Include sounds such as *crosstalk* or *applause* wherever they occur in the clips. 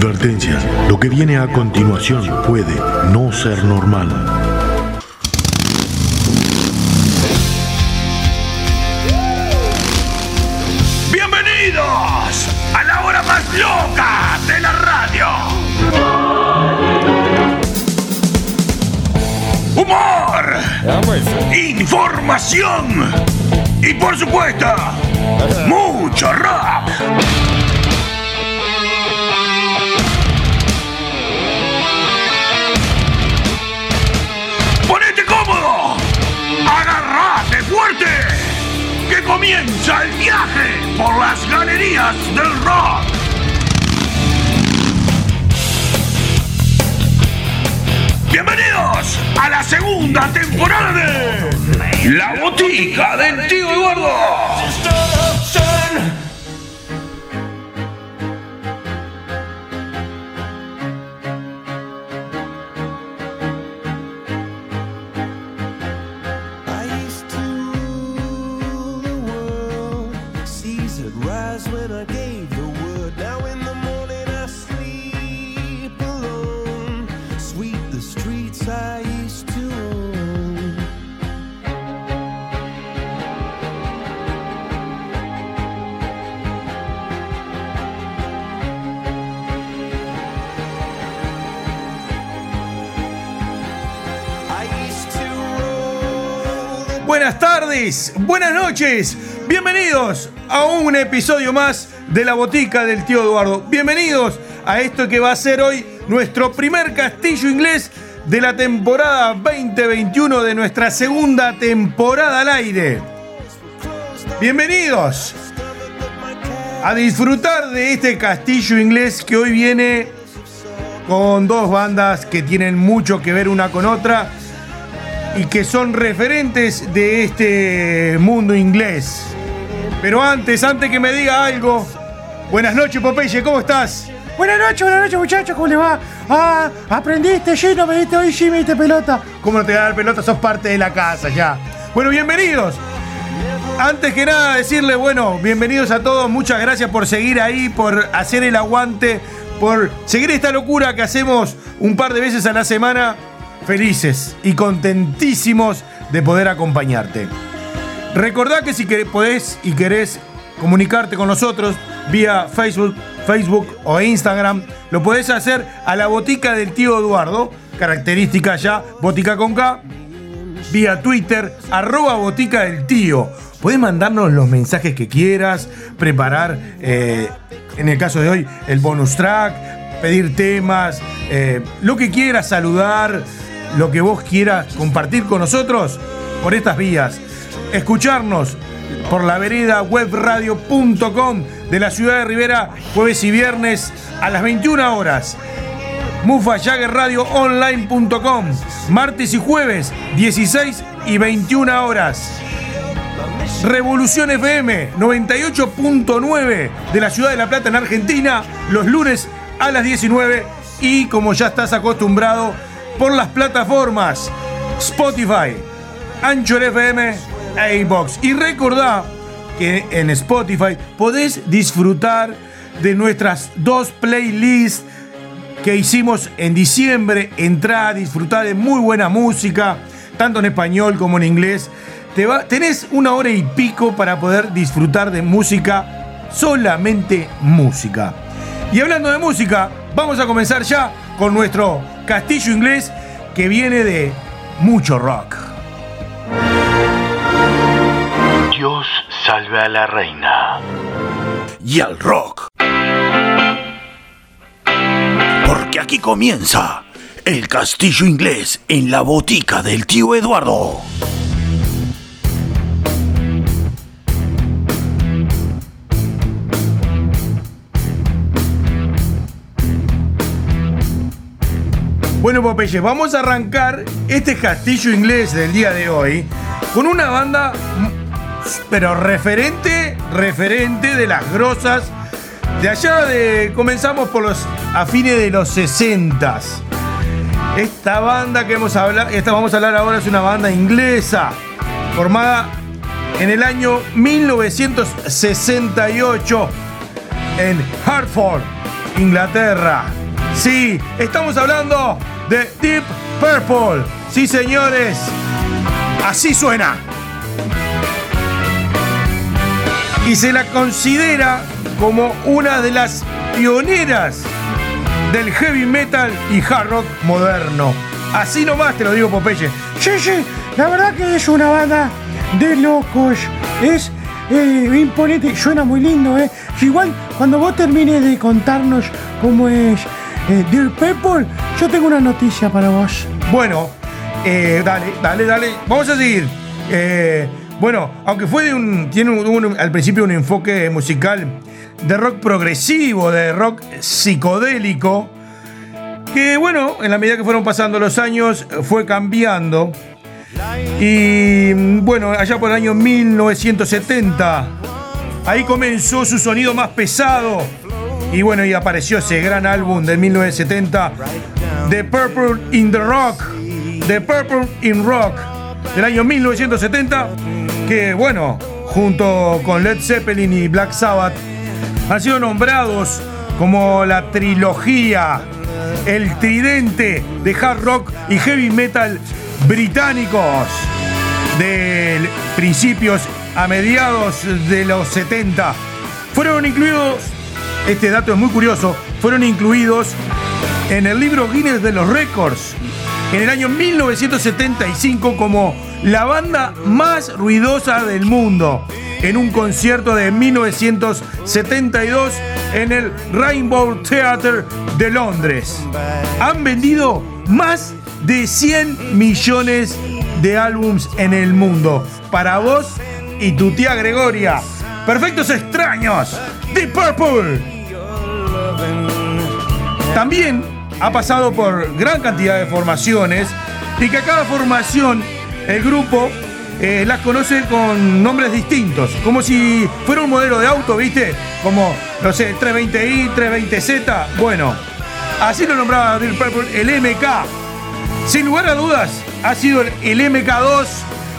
Advertencia, lo que viene a continuación puede no ser normal. Bienvenidos a la hora más loca de la radio. Humor, información y por supuesto, mucho rock. Que comienza el viaje por las galerías del rock. Bienvenidos a la segunda temporada de La Botica del Tío Eduardo. Buenas noches, bienvenidos a un episodio más de la botica del tío Eduardo. Bienvenidos a esto que va a ser hoy nuestro primer castillo inglés de la temporada 2021 de nuestra segunda temporada al aire. Bienvenidos a disfrutar de este castillo inglés que hoy viene con dos bandas que tienen mucho que ver una con otra y que son referentes de este mundo inglés. Pero antes, antes que me diga algo, buenas noches Popeye, ¿cómo estás? Buenas noches, buenas noches muchachos, ¿cómo les va? Ah, aprendiste Gino, me diste hoy Jimmy, te pelota. ¿Cómo no te voy a dar pelota? Sos parte de la casa ya. Bueno, bienvenidos. Antes que nada decirle, bueno, bienvenidos a todos, muchas gracias por seguir ahí, por hacer el aguante, por seguir esta locura que hacemos un par de veces a la semana. Felices y contentísimos de poder acompañarte. Recordá que si podés y querés comunicarte con nosotros vía Facebook, Facebook o Instagram, lo podés hacer a la botica del tío Eduardo, característica ya, botica con K, vía Twitter, arroba botica del tío. Podés mandarnos los mensajes que quieras, preparar, eh, en el caso de hoy, el bonus track, pedir temas, eh, lo que quieras, saludar, lo que vos quieras compartir con nosotros por estas vías. Escucharnos por la vereda webradio.com de la ciudad de Rivera, jueves y viernes a las 21 horas. MufaJaggerRadioOnline.com Martes y jueves, 16 y 21 horas. Revolución FM 98.9 de la ciudad de La Plata en Argentina, los lunes a las 19 y como ya estás acostumbrado por las plataformas Spotify, Anchor FM e iBox. Y recordá que en Spotify podés disfrutar de nuestras dos playlists que hicimos en diciembre. Entrá a disfrutar de muy buena música, tanto en español como en inglés. Tenés una hora y pico para poder disfrutar de música, solamente música. Y hablando de música, vamos a comenzar ya con nuestro castillo inglés que viene de mucho rock. Dios salve a la reina. y al rock. Porque aquí comienza el castillo inglés en la botica del tío Eduardo. Bueno, Popeye, vamos a arrancar este castillo inglés del día de hoy con una banda, mm, pero referente, referente de las grosas de allá de. Comenzamos por los. a fines de los 60 Esta banda que vamos a hablar, esta vamos a hablar ahora es una banda inglesa formada en el año 1968 en Hartford, Inglaterra. Sí, estamos hablando de Deep Purple. Sí, señores. Así suena. Y se la considera como una de las pioneras del heavy metal y hard rock moderno. Así nomás te lo digo, Popeye. Sí, sí, la verdad que es una banda de locos. Es eh, imponente, suena muy lindo, ¿eh? Igual, cuando vos termines de contarnos cómo es eh, Dear People, yo tengo una noticia para vos. Bueno, eh, dale, dale, dale. Vamos a seguir. Eh, bueno, aunque fue de un. Tiene al principio un enfoque musical de rock progresivo, de rock psicodélico, que bueno, en la medida que fueron pasando los años, fue cambiando. Y bueno, allá por el año 1970, ahí comenzó su sonido más pesado. Y bueno, y apareció ese gran álbum de 1970, The Purple in the Rock, The Purple in Rock, del año 1970, que bueno, junto con Led Zeppelin y Black Sabbath, han sido nombrados como la trilogía, el tridente de hard rock y heavy metal británicos de principios a mediados de los 70. Fueron incluidos, este dato es muy curioso, fueron incluidos en el libro Guinness de los Récords en el año 1975 como la banda más ruidosa del mundo en un concierto de 1972 en el Rainbow Theatre de Londres. Han vendido más de 100 millones de álbums en el mundo. Para vos y tu tía Gregoria. Perfectos extraños. Deep Purple. También ha pasado por gran cantidad de formaciones y que a cada formación el grupo eh, las conoce con nombres distintos, como si fuera un modelo de auto, ¿viste? Como, no sé, 320i, 320z. Bueno, así lo nombraba Deep Purple el MK. Sin lugar a dudas, ha sido el MK2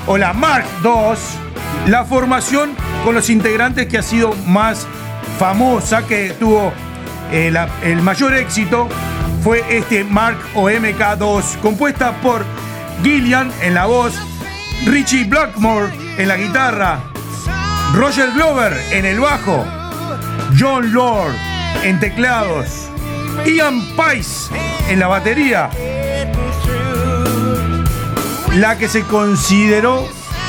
o la Mark II la formación con los integrantes que ha sido más famosa, que tuvo eh, el mayor éxito, fue este Mark o MK2, compuesta por Gillian en la voz, Richie Blackmore en la guitarra, Roger Glover en el bajo, John Lord en teclados, Ian Pice en la batería, la que se consideró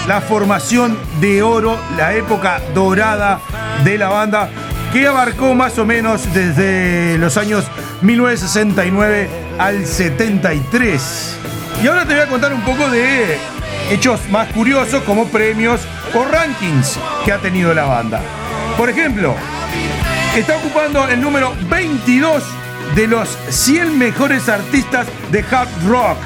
la formación de oro, la época dorada de la banda, que abarcó más o menos desde los años 1969 al 73. Y ahora te voy a contar un poco de hechos más curiosos como premios o rankings que ha tenido la banda. Por ejemplo, está ocupando el número 22 de los 100 mejores artistas de hard rock.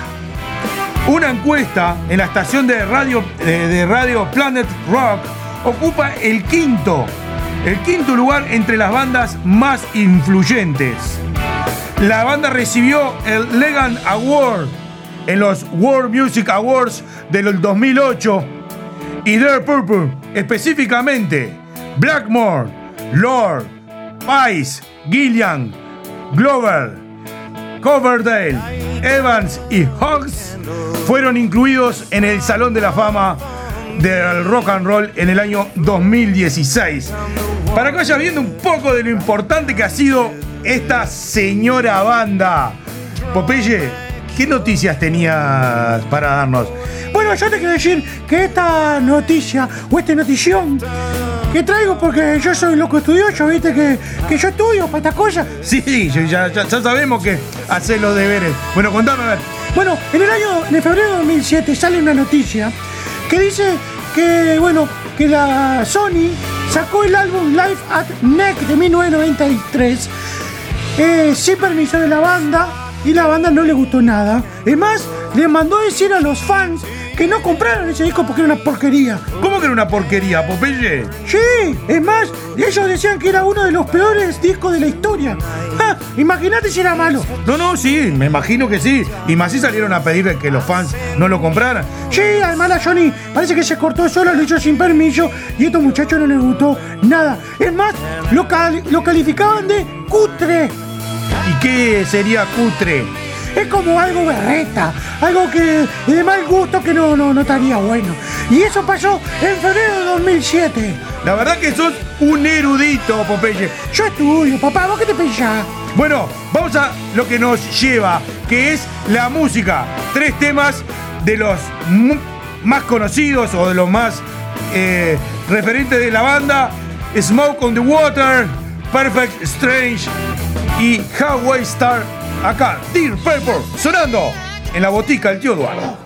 Una encuesta en la estación de radio, eh, de radio Planet Rock ocupa el quinto, el quinto lugar entre las bandas más influyentes. La banda recibió el Legan Award en los World Music Awards del 2008 y Dear Purple, específicamente Blackmore, Lord, Pice, Gillian, Glover, Coverdale, Evans y Hawks fueron incluidos en el Salón de la Fama del Rock and Roll en el año 2016. Para que vayas viendo un poco de lo importante que ha sido esta señora banda. Popeye, ¿qué noticias tenías para darnos? Bueno, yo te quiero decir que esta noticia o esta notición que traigo porque yo soy loco estudioso, viste que, que yo estudio para estas. Sí, ya, ya- ya sabemos que hacer los deberes. Bueno, contame a ver. Bueno, en el año de febrero de 2007 sale una noticia que dice que, bueno, que la Sony sacó el álbum Live at Neck de 1993 eh, sin permiso de la banda y la banda no le gustó nada. Es más, le mandó decir a los fans que no compraran ese disco porque era una porquería. ¿Cómo que era una porquería, Popeye? Sí, es más, ellos decían que era uno de los peores discos de la historia. Ah, Imagínate si era malo. No, no, sí, me imagino que sí. Y más si salieron a pedirle que los fans no lo compraran. Sí, además la Johnny parece que se cortó solo, lo hizo sin permiso y a estos muchachos no les gustó nada. Es más, lo, cal- lo calificaban de cutre. ¿Y qué sería cutre? Es como algo berreta, algo que de mal gusto que no, no, no estaría bueno. Y eso pasó en febrero de 2007. La verdad que sos un erudito, Popeye. Yo estudio, papá, ¿vos qué te pensás? Bueno, vamos a lo que nos lleva, que es la música. Tres temas de los más conocidos o de los más eh, referentes de la banda. Smoke on the Water, Perfect Strange y Highway Star. Acá, Dear Purple, sonando en la botica del tío Eduardo.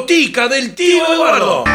Botica del tío Eduardo.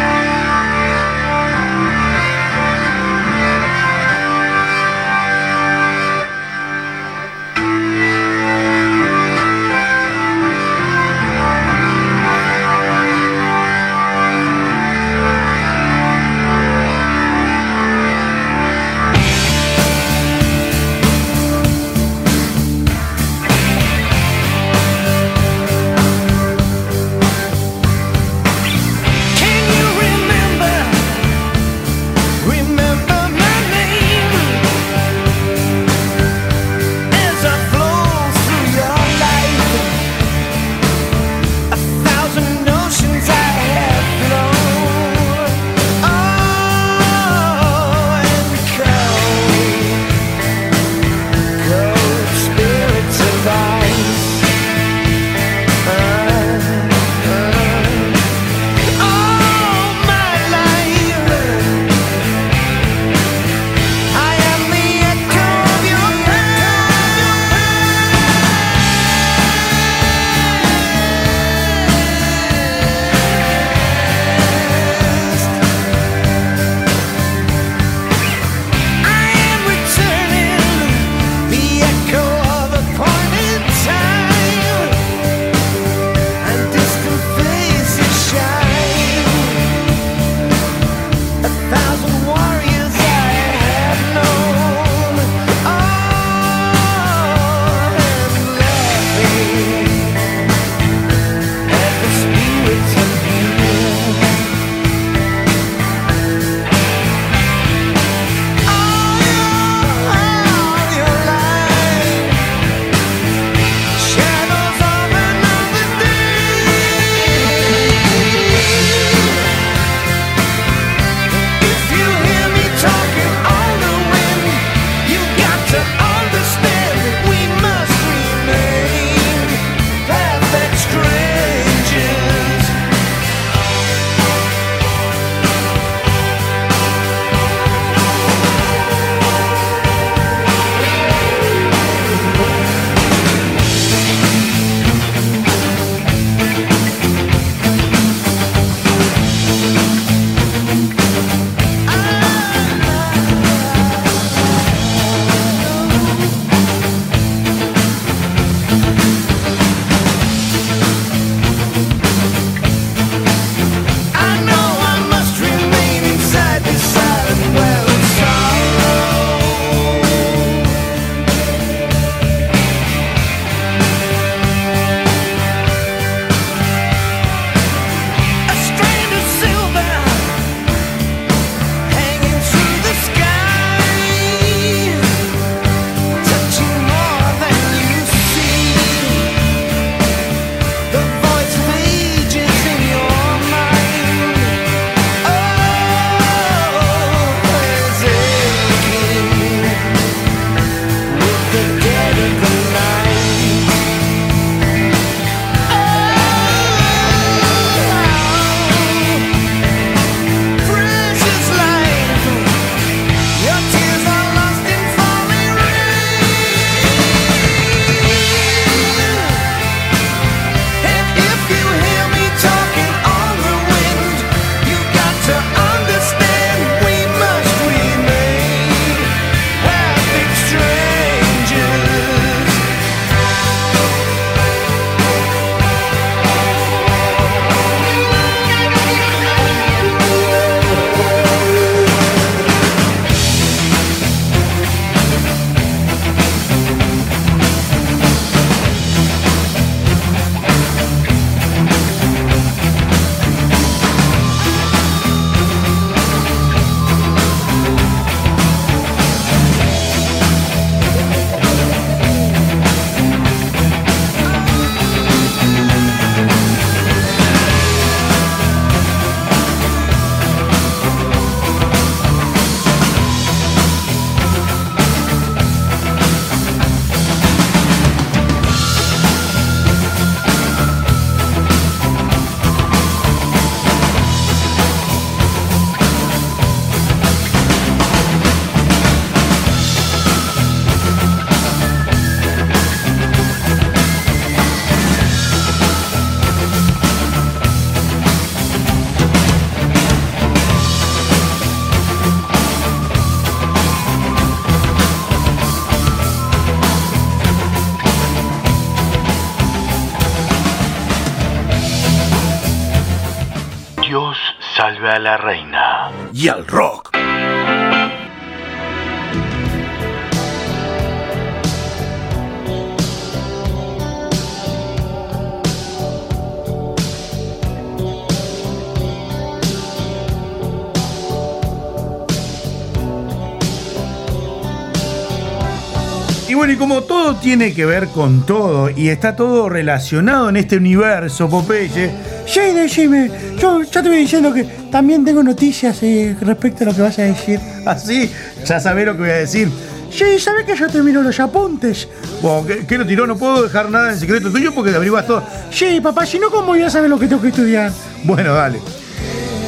Bueno, y como todo tiene que ver con todo y está todo relacionado en este universo, Popeye, Sí, decime. Yo ya te voy diciendo que también tengo noticias eh, respecto a lo que vas a decir. *laughs* así ya sabés lo que voy a decir. Sí, ¿sabes que yo termino los apuntes? Bueno, ¿qué, qué lo tiró? No puedo dejar nada en secreto tuyo porque te averiguas todo. Sí, papá, si no, ¿cómo voy a saber lo que tengo que estudiar? Bueno, dale.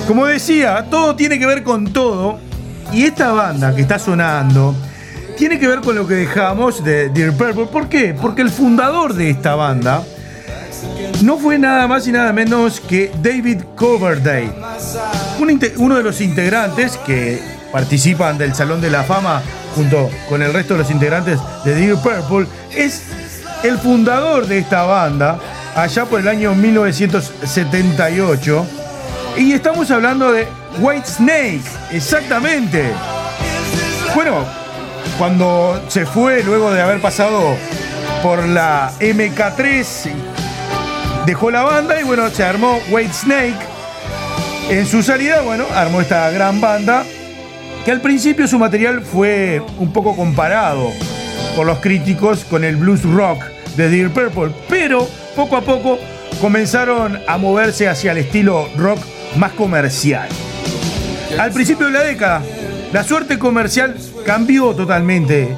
Como decía, todo tiene que ver con todo. Y esta banda que está sonando tiene que ver con lo que dejamos de Dear Purple. ¿Por qué? Porque el fundador de esta banda no fue nada más y nada menos que David Coverdale. Uno de los integrantes que participan del Salón de la Fama junto con el resto de los integrantes de Dear Purple es el fundador de esta banda allá por el año 1978. Y estamos hablando de White Snake, exactamente. Bueno, cuando se fue luego de haber pasado por la MK3, dejó la banda y bueno, se armó White Snake. En su salida, bueno, armó esta gran banda que al principio su material fue un poco comparado por los críticos con el blues rock de Dear Purple, pero poco a poco comenzaron a moverse hacia el estilo rock más comercial. Al principio de la década, la suerte comercial cambió totalmente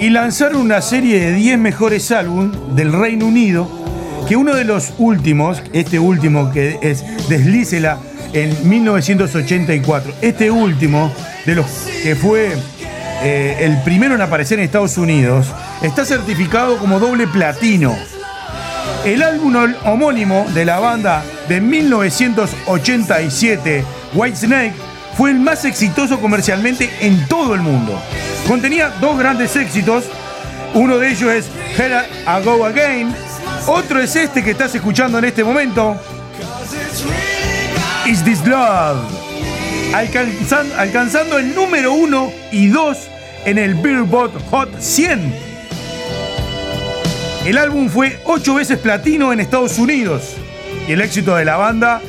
y lanzaron una serie de 10 mejores álbumes del Reino Unido, que uno de los últimos, este último que es Deslícela en 1984, este último de los que fue eh, el primero en aparecer en Estados Unidos, está certificado como doble platino. El álbum homónimo de la banda de 1987, Whitesnake, fue el más exitoso comercialmente en todo el mundo. Contenía dos grandes éxitos. Uno de ellos es Here I Go Again. Otro es este que estás escuchando en este momento. Is This Love. Alcanzan- alcanzando el número uno y dos en el Billboard Hot 100. El álbum fue ocho veces platino en Estados Unidos y el éxito de la banda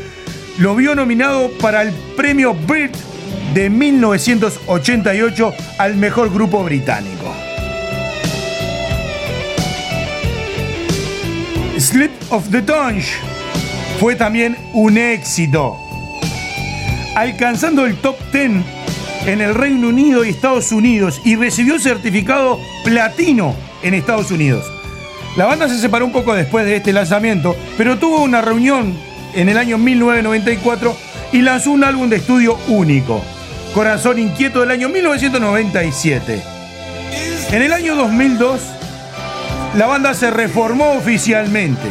lo vio nominado para el premio Brit de 1988 al mejor grupo británico. Slip of the Tongue fue también un éxito, alcanzando el top 10 en el Reino Unido y Estados Unidos y recibió certificado platino en Estados Unidos. La banda se separó un poco después de este lanzamiento, pero tuvo una reunión en el año 1994 y lanzó un álbum de estudio único, Corazón Inquieto del año 1997. En el año 2002, la banda se reformó oficialmente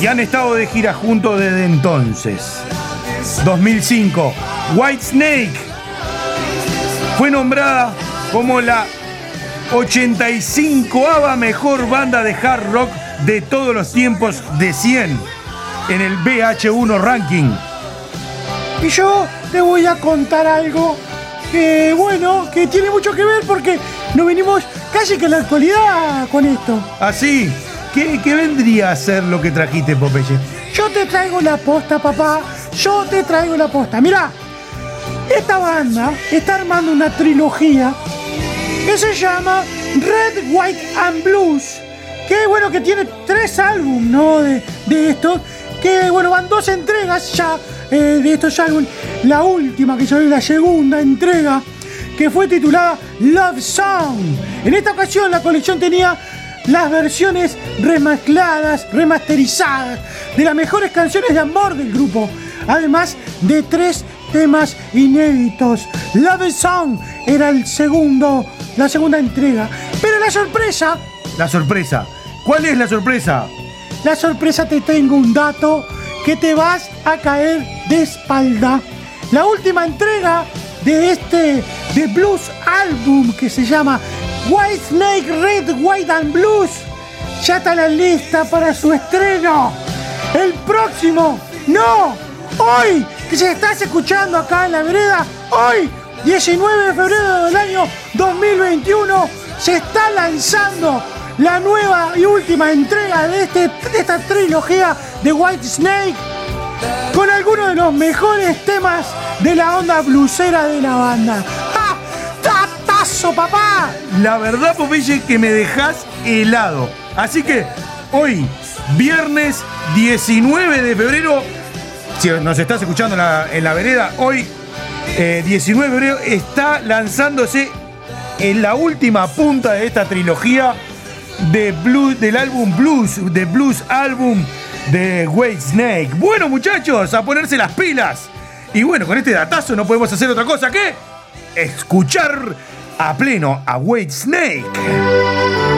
y han estado de gira juntos desde entonces. 2005, White Snake fue nombrada como la 85ava mejor banda de hard rock de todos los tiempos de 100 en el BH1 ranking. Y yo te voy a contar algo que, bueno, que tiene mucho que ver porque nos venimos casi que en la actualidad con esto. Así, ¿qué, qué vendría a ser lo que trajiste, Popeye? Yo te traigo la posta, papá. Yo te traigo la posta. Mira, esta banda está armando una trilogía que se llama Red, White and Blues. Que bueno, que tiene tres álbumes, ¿no? De, de estos. Que bueno, van dos entregas ya eh, de estos álbumes. La última, que salió la segunda entrega, que fue titulada Love Song. En esta ocasión la colección tenía las versiones remezcladas, remasterizadas de las mejores canciones de amor del grupo, además de tres temas inéditos. Love Song era el segundo, la segunda entrega, pero la sorpresa, La sorpresa. ¿Cuál es la sorpresa? La sorpresa te tengo un dato que te vas a caer de espalda. La última entrega de este de blues album que se llama White Snake Red, White and Blues ya está la lista para su estreno. El próximo, no, hoy que si estás escuchando acá en la vereda, hoy, 19 de febrero del año 2021, se está lanzando la nueva y última entrega de, este, de esta trilogía de White Snake con algunos de los mejores temas de la onda blusera de la banda. ¡Tatazo, papá! La verdad, Popeye, que me dejas helado. Así que hoy, viernes 19 de febrero, si nos estás escuchando en la, vereda, hoy, eh, 19 de febrero, está lanzándose en la última punta de esta trilogía de blues, del álbum Blues, de Blues Album de White Snake. Bueno, muchachos, a ponerse las pilas. Y bueno, con este datazo no podemos hacer otra cosa que escuchar a pleno a White Snake.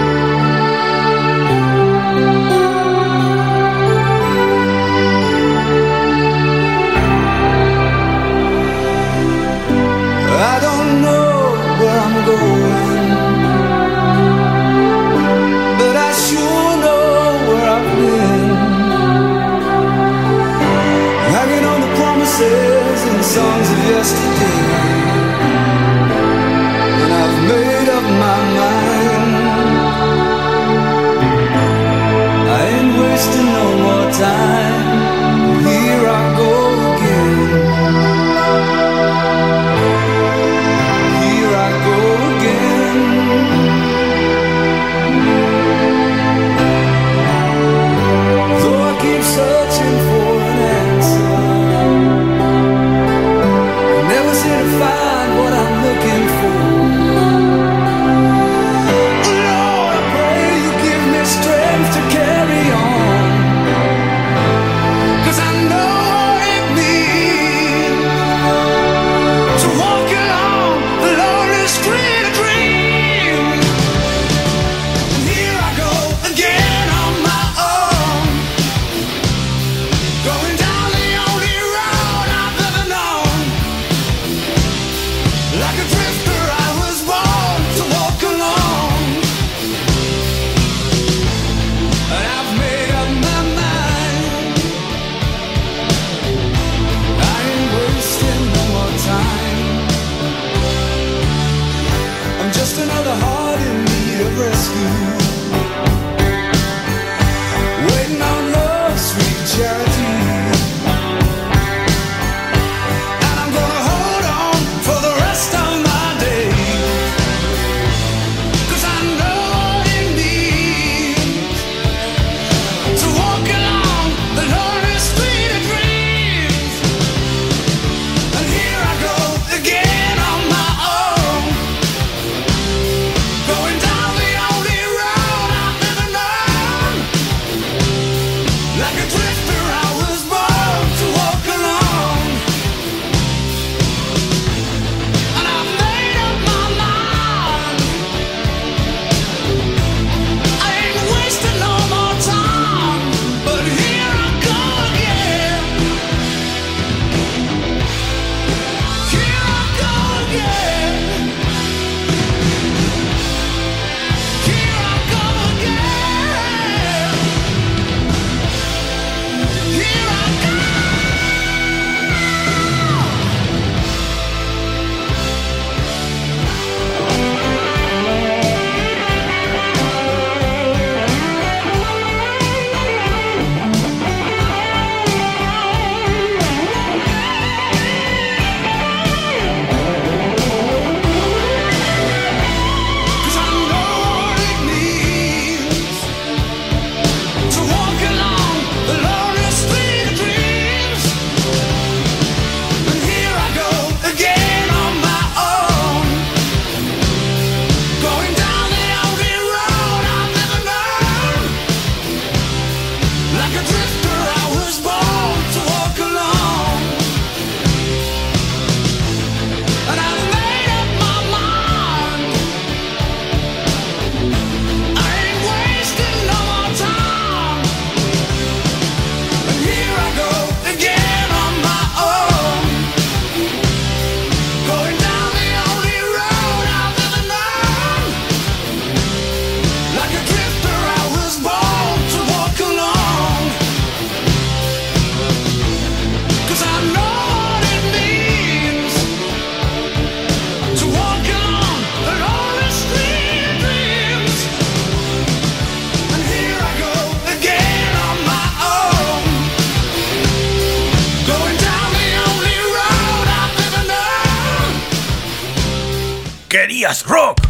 Querías rock.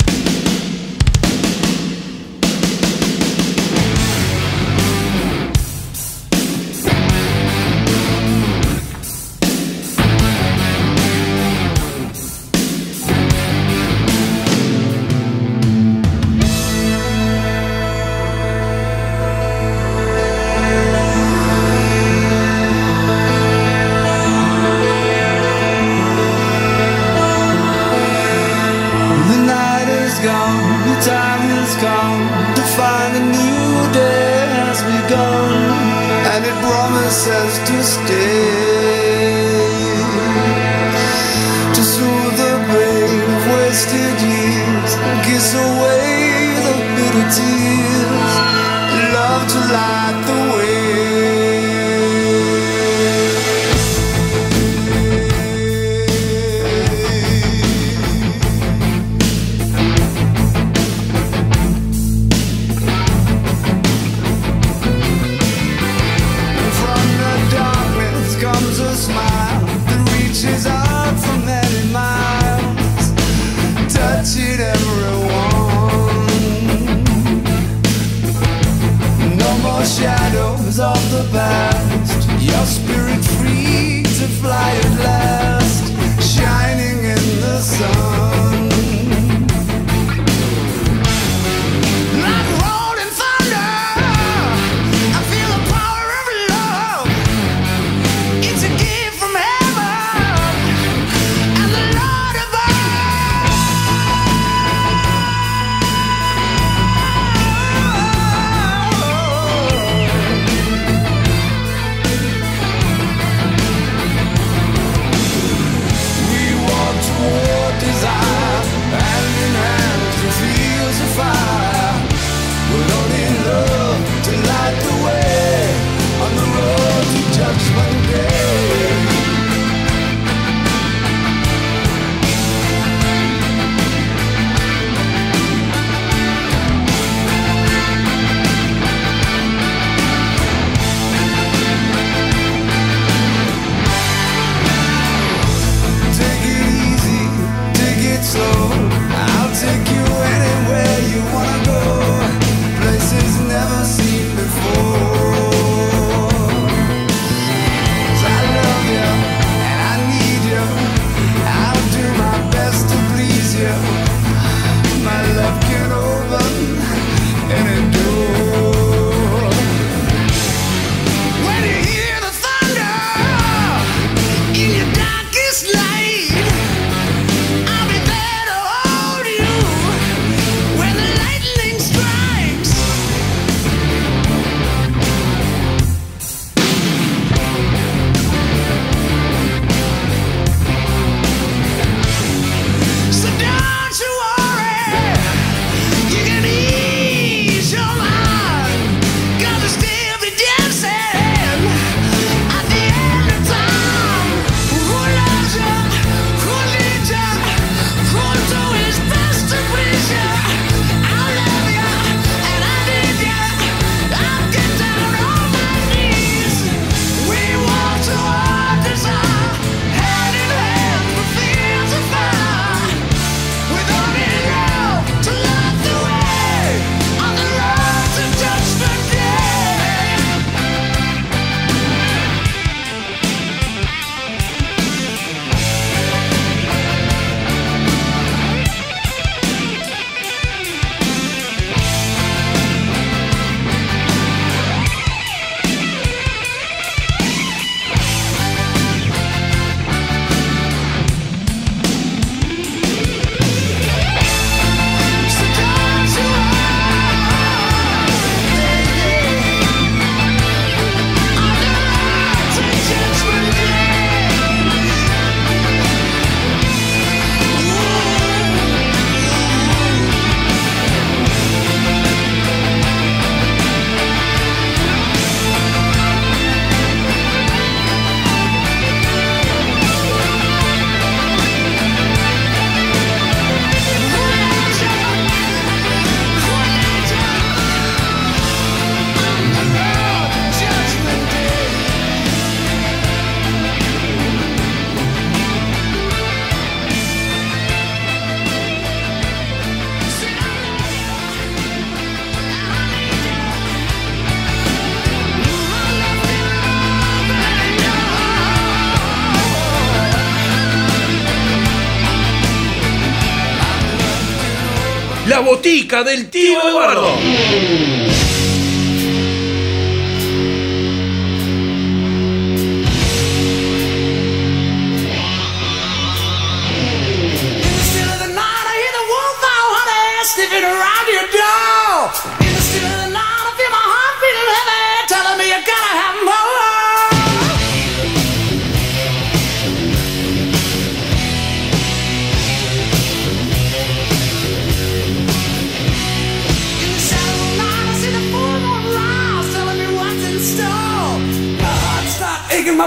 La botica del tío Eduardo.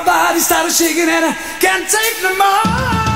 body started shaking and I can't take no more.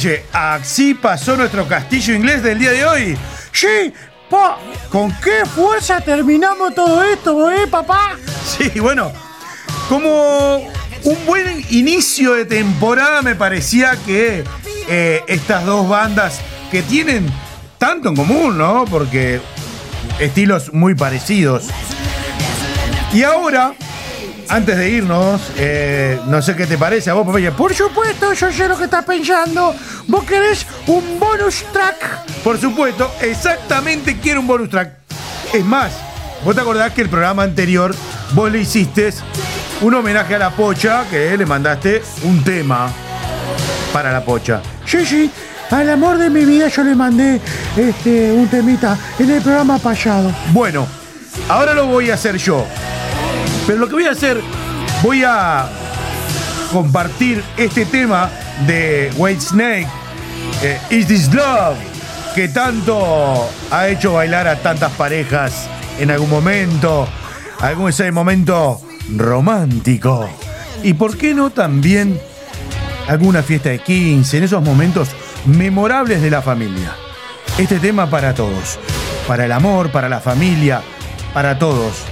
Popeye, así pasó nuestro castillo inglés del día de hoy. Sí, ¿con qué fuerza terminamos todo esto, eh, papá? Sí, bueno, como un buen inicio de temporada me parecía que eh, estas dos bandas que tienen tanto en común, ¿no? Porque estilos muy parecidos. Y ahora, antes de irnos, eh, no sé qué te parece a vos, Popeye. Por supuesto, yo sé lo que estás pensando. ¿Vos querés un bonus track? Por supuesto, exactamente quiero un bonus track. Es más, vos te acordás que el programa anterior vos le hiciste un homenaje a la pocha, que le mandaste un tema para la pocha. Sí, sí. Al amor de mi vida yo le mandé este, un temita en el programa pasado. Bueno, ahora lo voy a hacer yo. Pero lo que voy a hacer, voy a compartir este tema de White Snake, eh, Is This Love, que tanto ha hecho bailar a tantas parejas en algún momento, algún ese momento romántico. Y por qué no también alguna fiesta de 15, en esos momentos memorables de la familia. Este tema para todos, para el amor, para la familia, para todos.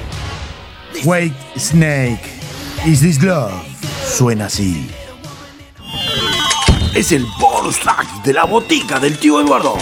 Wake Snake, Is This Love? Suena así. Es el bonus de la botica del tío Eduardo.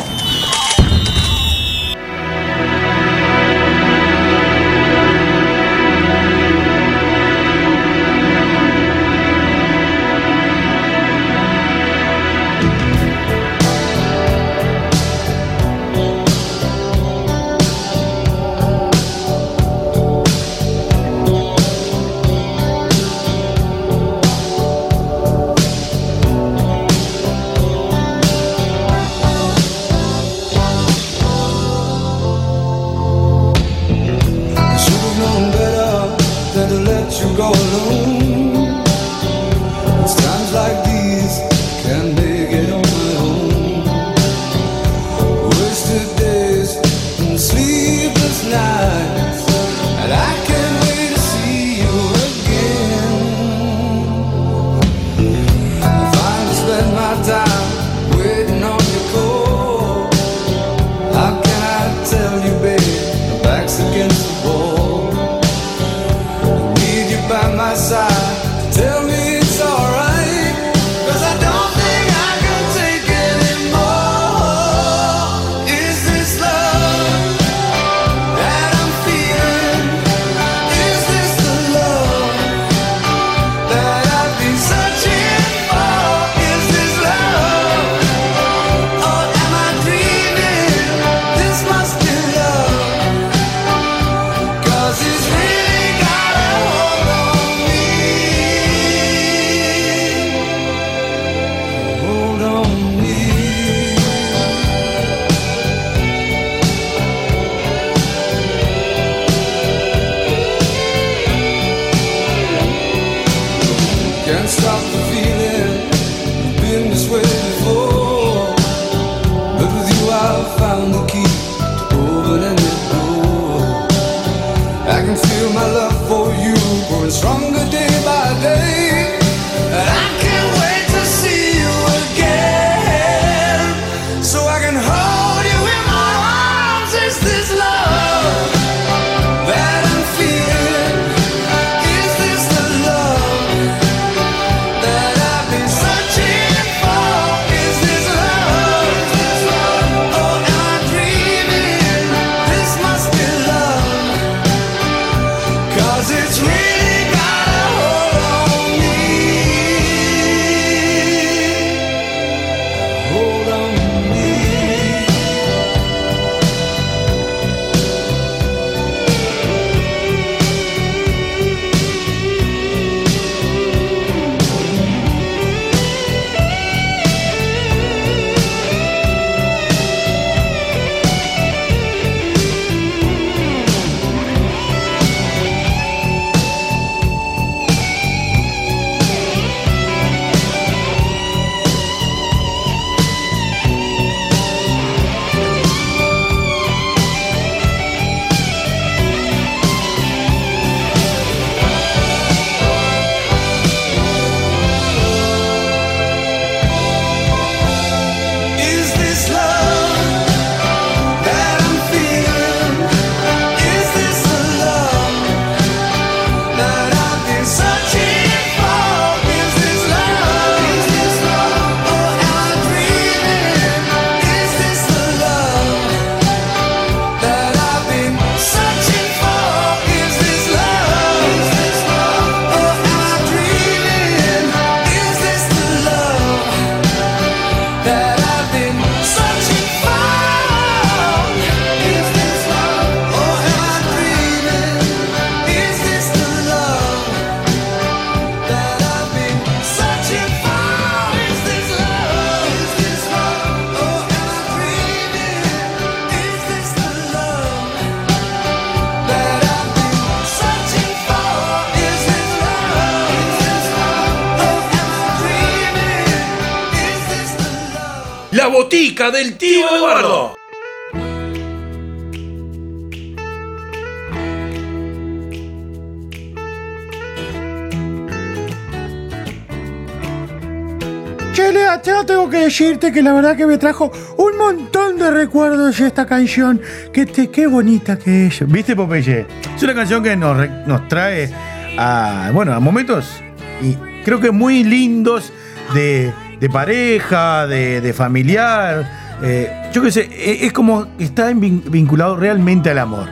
Que la verdad que me trajo un montón de recuerdos esta canción. Que te, qué bonita que es. ¿Viste, Popeye? Es una canción que nos, nos trae a, bueno, a momentos y creo que muy lindos de, de pareja, de, de familiar. eh, yo qué sé, e- es como está vin- vinculado realmente al amor.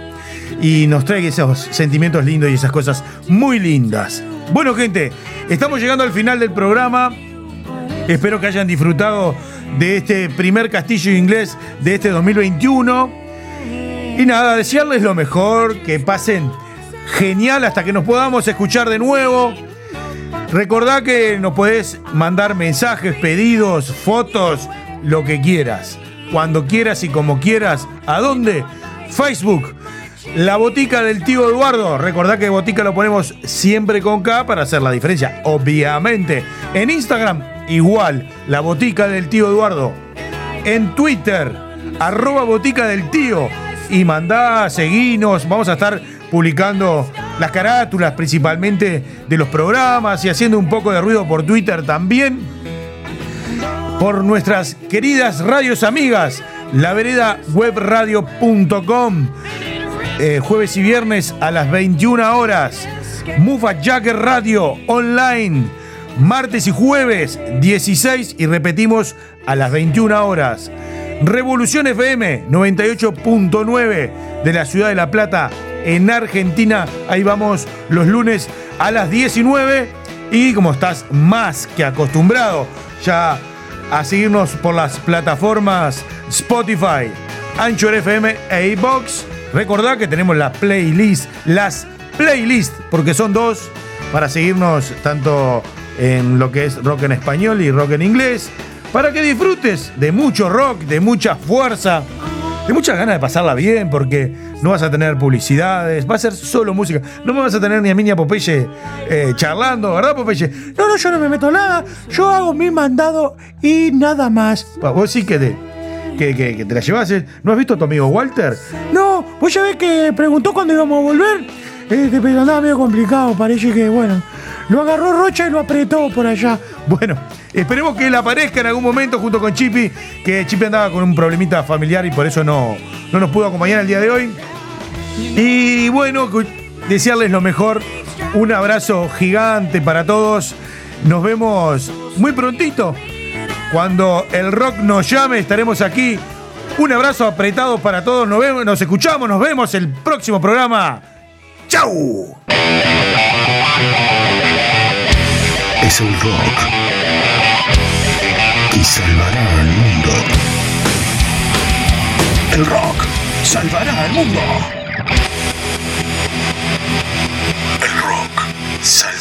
Y nos trae esos sentimientos lindos y esas cosas muy lindas. Bueno, gente, estamos llegando al final del programa. *laughs* Espero que hayan disfrutado de este primer castillo inglés de este 2021. Y nada, desearles lo mejor, que pasen genial hasta que nos podamos escuchar de nuevo. Recordá que nos podés mandar mensajes, pedidos, fotos, lo que quieras. Cuando quieras y como quieras. ¿A dónde? Facebook. La botica del tío Eduardo. Recordá que botica lo ponemos siempre con K para hacer la diferencia. Obviamente. En Instagram, igual. La botica del tío Eduardo. En Twitter, arroba botica del tío. Y mandá, seguinos. Vamos a estar publicando las carátulas principalmente de los programas y haciendo un poco de ruido por Twitter también. Por nuestras queridas radios amigas, la vereda webradio.com. eh, jueves y viernes a las 21 horas. Mufa Jagger Radio online. Martes y jueves 16 y repetimos a las 21 horas. Revolución FM 98.9 de la ciudad de La Plata en Argentina. Ahí vamos los lunes a las 19 y como estás más que acostumbrado ya a seguirnos por las plataformas Spotify, Anchor FM e iBox. Recordá que tenemos la playlist, las playlists, porque son dos, para seguirnos tanto en lo que es rock en español y rock en inglés, para que disfrutes de mucho rock, de mucha fuerza, de muchas ganas de pasarla bien, porque no vas a tener publicidades, va a ser solo música. No me vas a tener ni a mí ni a Popeye eh, charlando, ¿verdad, Popeye? No, no, yo no me meto nada. Yo hago mi mandado y nada más. Vos sí que te, que, que- te la llevas. eh. ¿No has visto a tu amigo Walter? No, vos ya ves que preguntó cuándo íbamos a volver. Este, pero andaba medio complicado, parece que, bueno, lo agarró Rocha y lo apretó por allá. Bueno, esperemos que él aparezca en algún momento junto con Chippy, que Chippy andaba con un problemita familiar y por eso no, no nos pudo acompañar el día de hoy. Y bueno, desearles lo mejor. Un abrazo gigante para todos. Nos vemos muy prontito. Cuando el rock nos llame, estaremos aquí. Un abrazo apretado para todos. Nos vemos, nos escuchamos, nos vemos el próximo programa. ¡Chau! Es el rock que salvará al mundo. El rock salvará al mundo. El rock salvará.